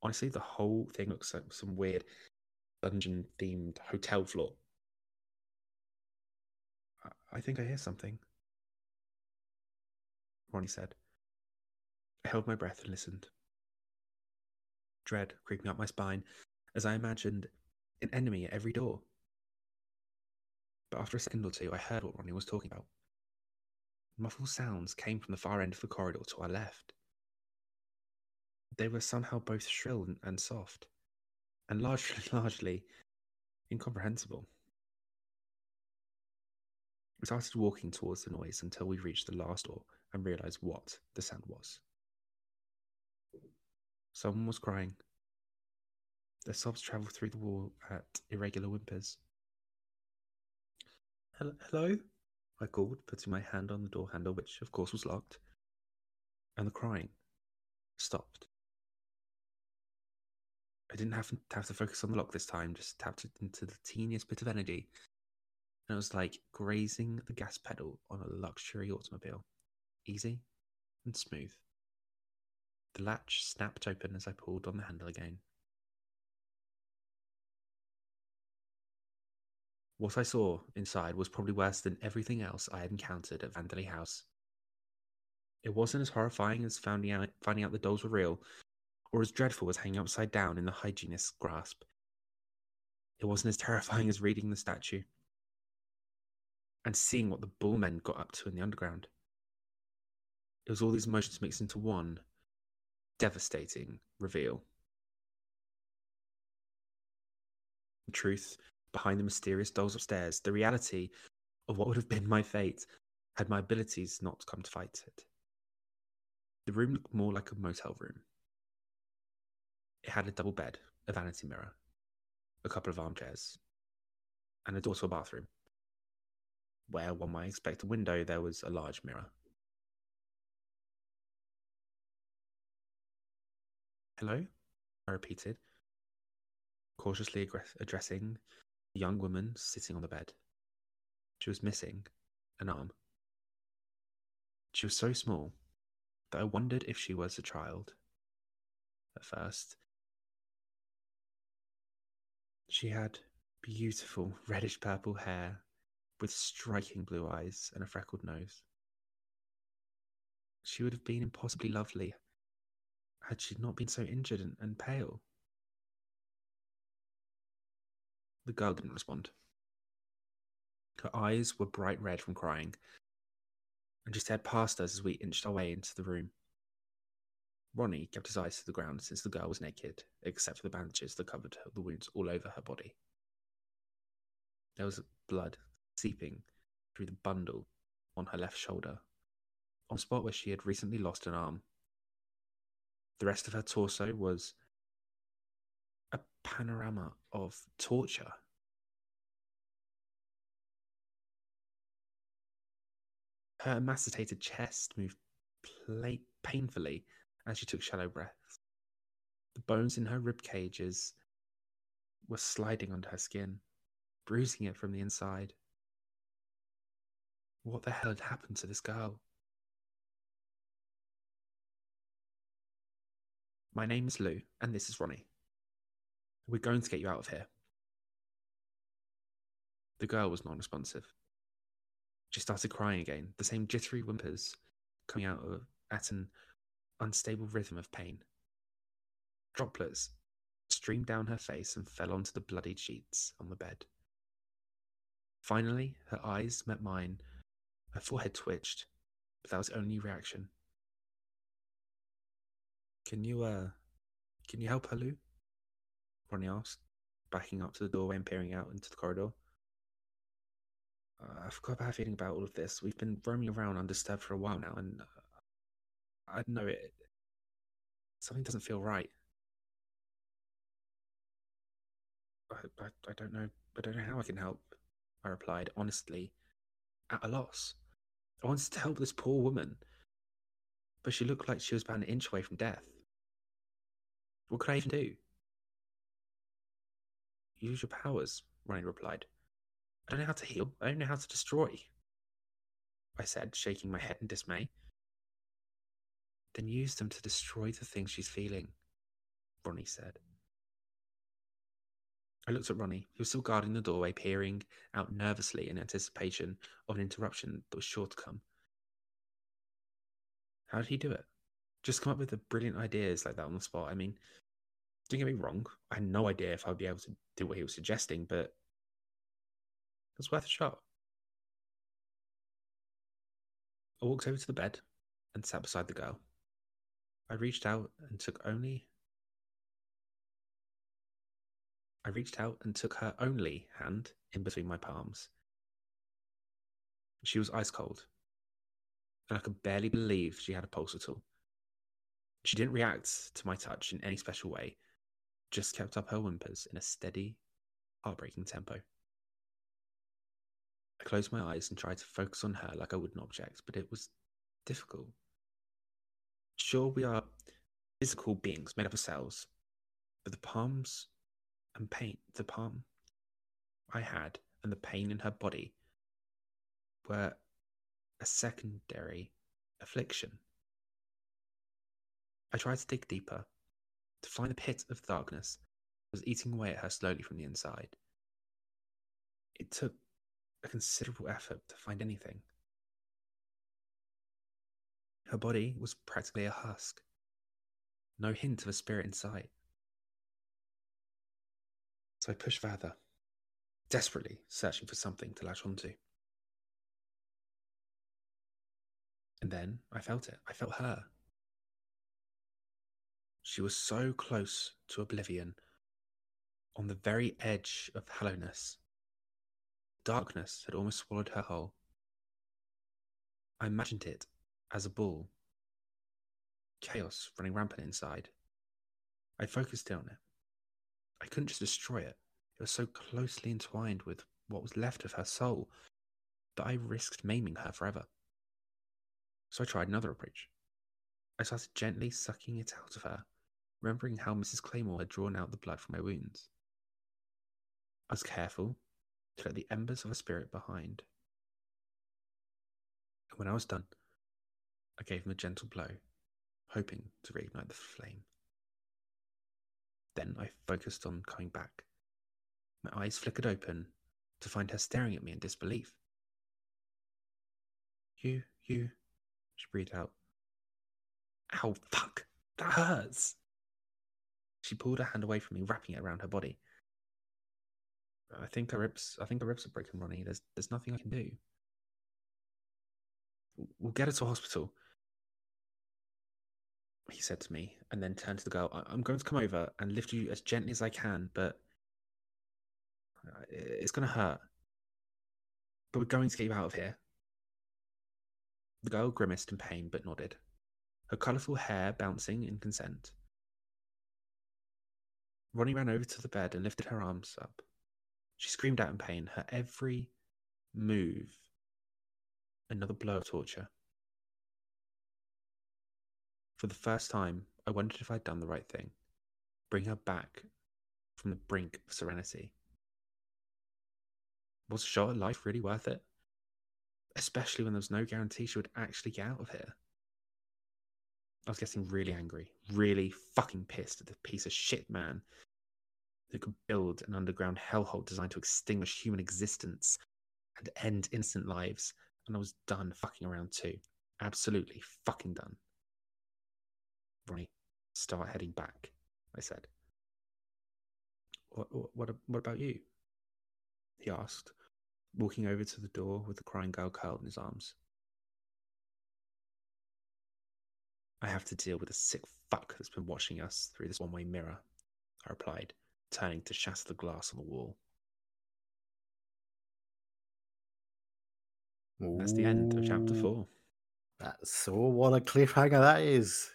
Honestly, the whole thing looks like some weird dungeon themed hotel floor. I think I hear something. Ronnie said. I held my breath and listened. Dread creeping up my spine as I imagined an enemy at every door. But after a second or two, I heard what Ronnie was talking about. Muffled sounds came from the far end of the corridor to our left. They were somehow both shrill and soft, and largely, largely incomprehensible. We started walking towards the noise until we reached the last door and realized what the sound was. Someone was crying. Their sobs traveled through the wall at irregular whimpers. Hello? I called, putting my hand on the door handle, which of course was locked. And the crying stopped. I didn't have to, have to focus on the lock this time, just tapped it into the teeniest bit of energy. And it was like grazing the gas pedal on a luxury automobile easy and smooth. The latch snapped open as I pulled on the handle again. What I saw inside was probably worse than everything else I had encountered at Vanderlei House. It wasn't as horrifying as finding out, finding out the dolls were real, or as dreadful as hanging upside down in the hygienist's grasp. It wasn't as terrifying as reading the statue and seeing what the bullmen got up to in the underground. It was all these emotions mixed into one devastating reveal. The truth behind the mysterious dolls upstairs, the reality of what would have been my fate had my abilities not come to fight it. The room looked more like a motel room. It had a double bed, a vanity mirror, a couple of armchairs, and a door to a bathroom. Where one might expect a window, there was a large mirror. Hello? I repeated, cautiously addressing a young woman sitting on the bed. She was missing an arm. She was so small that I wondered if she was a child. At first, she had beautiful reddish purple hair with striking blue eyes and a freckled nose. She would have been impossibly lovely had she not been so injured and, and pale? The girl didn't respond. Her eyes were bright red from crying, and she stared past us as we inched our way into the room. Ronnie kept his eyes to the ground since the girl was naked, except for the bandages that covered the wounds all over her body. There was blood seeping through the bundle on her left shoulder, on a spot where she had recently lost an arm. The rest of her torso was a panorama of torture. Her emaciated chest moved painfully as she took shallow breaths. The bones in her rib cages were sliding under her skin, bruising it from the inside. What the hell had happened to this girl? My name is Lou, and this is Ronnie. We're going to get you out of here. The girl was non responsive. She started crying again, the same jittery whimpers coming out of, at an unstable rhythm of pain. Droplets streamed down her face and fell onto the bloodied sheets on the bed. Finally, her eyes met mine. Her forehead twitched, but that was only reaction. Can you, uh, can you help her, Lou? Ronnie asked, backing up to the doorway and peering out into the corridor. Uh, I've got a bad feeling about all of this. We've been roaming around undisturbed for a while now, and uh, I know it. Something doesn't feel right. I, I, I don't know. I don't know how I can help. I replied, honestly, at a loss. I wanted to help this poor woman, but she looked like she was about an inch away from death. What could I even do? Use your powers, Ronnie replied. I don't know how to heal. I don't know how to destroy. I said, shaking my head in dismay. Then use them to destroy the things she's feeling, Ronnie said. I looked at Ronnie, who was still guarding the doorway, peering out nervously in anticipation of an interruption that was sure to come. How did he do it? Just come up with the brilliant ideas like that on the spot. I mean, don't get me wrong, I had no idea if I'd be able to do what he was suggesting, but it was worth a shot. I walked over to the bed and sat beside the girl. I reached out and took only I reached out and took her only hand in between my palms. She was ice cold, and I could barely believe she had a pulse at all. She didn't react to my touch in any special way, just kept up her whimpers in a steady, heartbreaking tempo. I closed my eyes and tried to focus on her like I would an object, but it was difficult. Sure, we are physical beings made up of cells, but the palms and pain, the palm I had and the pain in her body were a secondary affliction. I tried to dig deeper, to find the pit of darkness that was eating away at her slowly from the inside. It took a considerable effort to find anything. Her body was practically a husk, no hint of a spirit in sight. So I pushed further, desperately searching for something to latch onto. And then I felt it. I felt her. She was so close to oblivion, on the very edge of hollowness. Darkness had almost swallowed her whole. I imagined it as a ball, chaos running rampant inside. I focused in on it. I couldn't just destroy it. It was so closely entwined with what was left of her soul that I risked maiming her forever. So I tried another approach. I started gently sucking it out of her, remembering how Mrs. Claymore had drawn out the blood from my wounds. I was careful to let the embers of her spirit behind. And when I was done, I gave him a gentle blow, hoping to reignite the flame. Then I focused on coming back. My eyes flickered open to find her staring at me in disbelief. You, you, she breathed out. Ow, fuck, that hurts. She pulled her hand away from me, wrapping it around her body. I think her ribs. I think her ribs are broken, Ronnie. There's there's nothing I can do. We'll get her to hospital. He said to me, and then turned to the girl. "I- I'm going to come over and lift you as gently as I can, but uh, it's going to hurt. But we're going to get you out of here. The girl grimaced in pain but nodded, her colourful hair bouncing in consent. Ronnie ran over to the bed and lifted her arms up. She screamed out in pain, her every move another blow of torture. For the first time, I wondered if I'd done the right thing. Bring her back from the brink of serenity. Was a shot at life really worth it? Especially when there was no guarantee she would actually get out of here. I was getting really angry, really fucking pissed at the piece of shit man who could build an underground hellhole designed to extinguish human existence and end innocent lives. And I was done fucking around too. Absolutely fucking done. Ronnie, start heading back, I said. What, what, what, what about you? He asked, walking over to the door with the crying girl curled in his arms. I have to deal with a sick fuck that's been watching us through this one way mirror, I replied, turning to shatter the glass on the wall. That's the end of chapter four. That's oh, what a cliffhanger that is.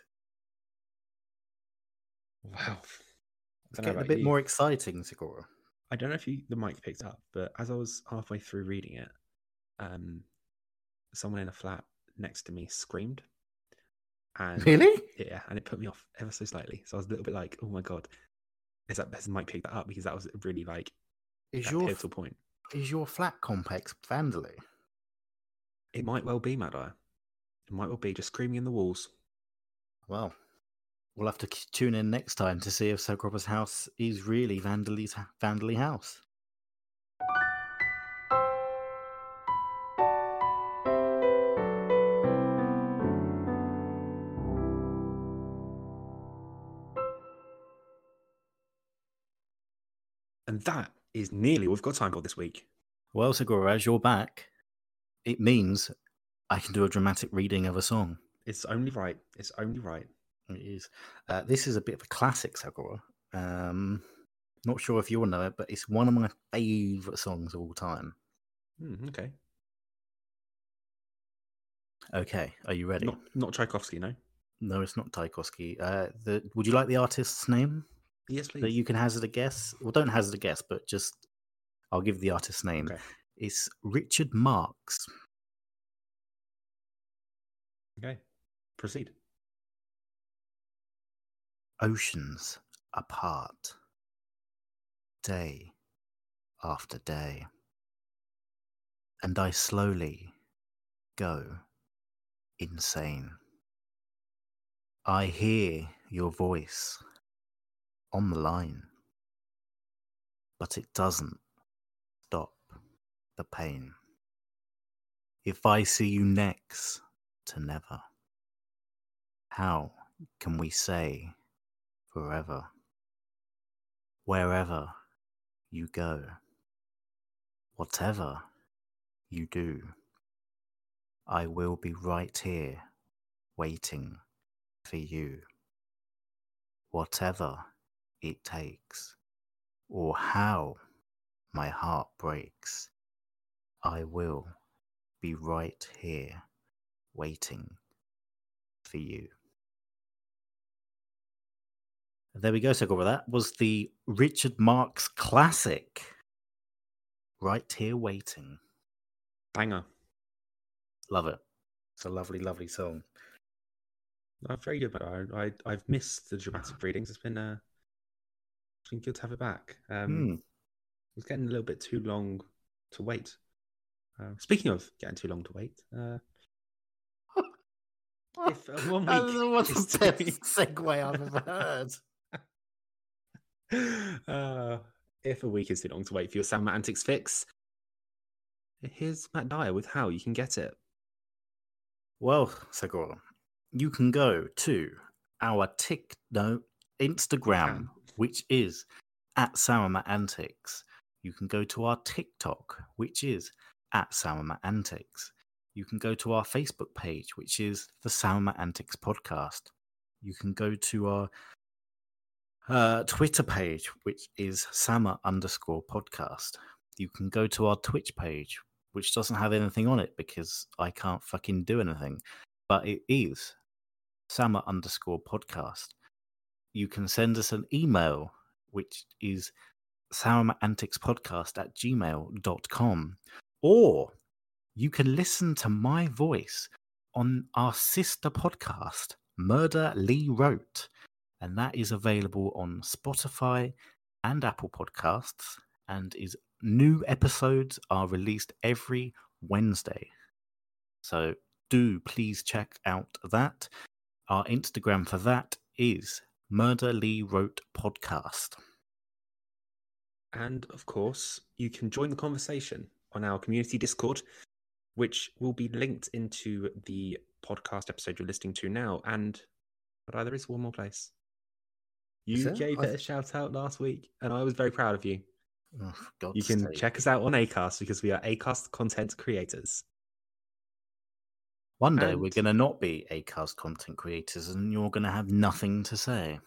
Wow. It's getting a bit more exciting, Segura. I don't know if you, the mic picked up, but as I was halfway through reading it, um, someone in a flat next to me screamed. And Really? Yeah, and it put me off ever so slightly. So I was a little bit like, "Oh my god, is that has the mic picked that up?" Because that was really like Is your pivotal point. is your flat complex vandally? It might well be Mad Eye. It might well be just screaming in the walls. Well, we'll have to tune in next time to see if Sagropa's house is really Vandaly's Vandaly house. And that is nearly all we've got time for this week. Well, Segura, as you're back, it means I can do a dramatic reading of a song. It's only right. It's only right. It is. Uh, this is a bit of a classic, Segura. Um, not sure if you'll know it, but it's one of my favourite songs of all time. Hmm, okay. Okay, are you ready? Not not Tchaikovsky, no. No, it's not Tchaikovsky. Uh, the, would you like the artist's name? Yes, please. that you can hazard a guess. Well, don't hazard a guess, but just I'll give the artist's name. Okay. It's Richard Marx. Okay. Proceed. Oceans apart, day after day, and I slowly go insane. I hear your voice on the line, but it doesn't stop the pain. If I see you next to never, how can we say forever? Wherever you go, whatever you do, I will be right here waiting for you. Whatever it takes, or how my heart breaks, I will be right here waiting for you. There we go, so Segura. That was the Richard Marx classic. Right here waiting. Banger. Love it. It's a lovely, lovely song. Uh, very good, but I, I I've missed the dramatic readings. It's been uh, it's been good to have it back. Um. It was getting a little bit too long to wait. Uh, speaking of getting too long to wait, uh, if uh, one week was the too- best segue I've ever heard. uh, if a week is too long to wait for your Sam and Matt Antics fix, here's Matt Dyer with how you can get it. Well, Segura, you can go to our tick no Instagram. Which is at Sam and Matt Antics. You can go to our TikTok, which is at Sam and Matt Antics. You can go to our Facebook page, which is the Sam and Matt Antics Podcast. You can go to our uh, Twitter page, which is Sama underscore podcast. You can go to our Twitch page, which doesn't have anything on it because I can't fucking do anything, but it is Sama underscore podcast. You can send us an email, which is Podcast at gmail.com, or you can listen to my voice on our sister podcast, Murder Lee Wrote, and that is available on Spotify and Apple Podcasts, and is new episodes are released every Wednesday. So do please check out that. Our Instagram for that is Murder Lee Wrote Podcast. And of course, you can join the conversation on our community Discord, which will be linked into the podcast episode you're listening to now. And but there is one more place. You gave it a shout out last week, and I was very proud of you. Oh, you can sake. check us out on Acast because we are Acast content creators. One day and... we're going to not be Acast content creators, and you're going to have nothing to say.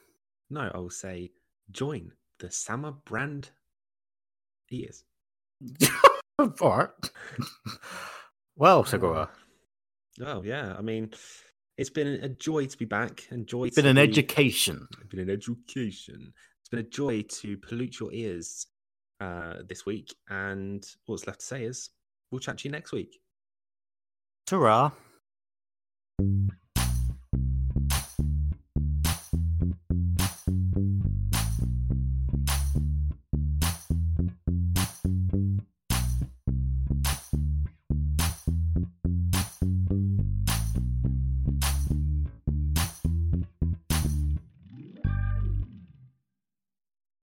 No, I will say join the Sama brand ears. All right. well, Segura. Oh yeah, I mean, it's been a joy to be back and joy. It's been an be... education. It's been an education. It's been a joy to pollute your ears uh, this week. And what's left to say is we'll chat to you next week. Ta you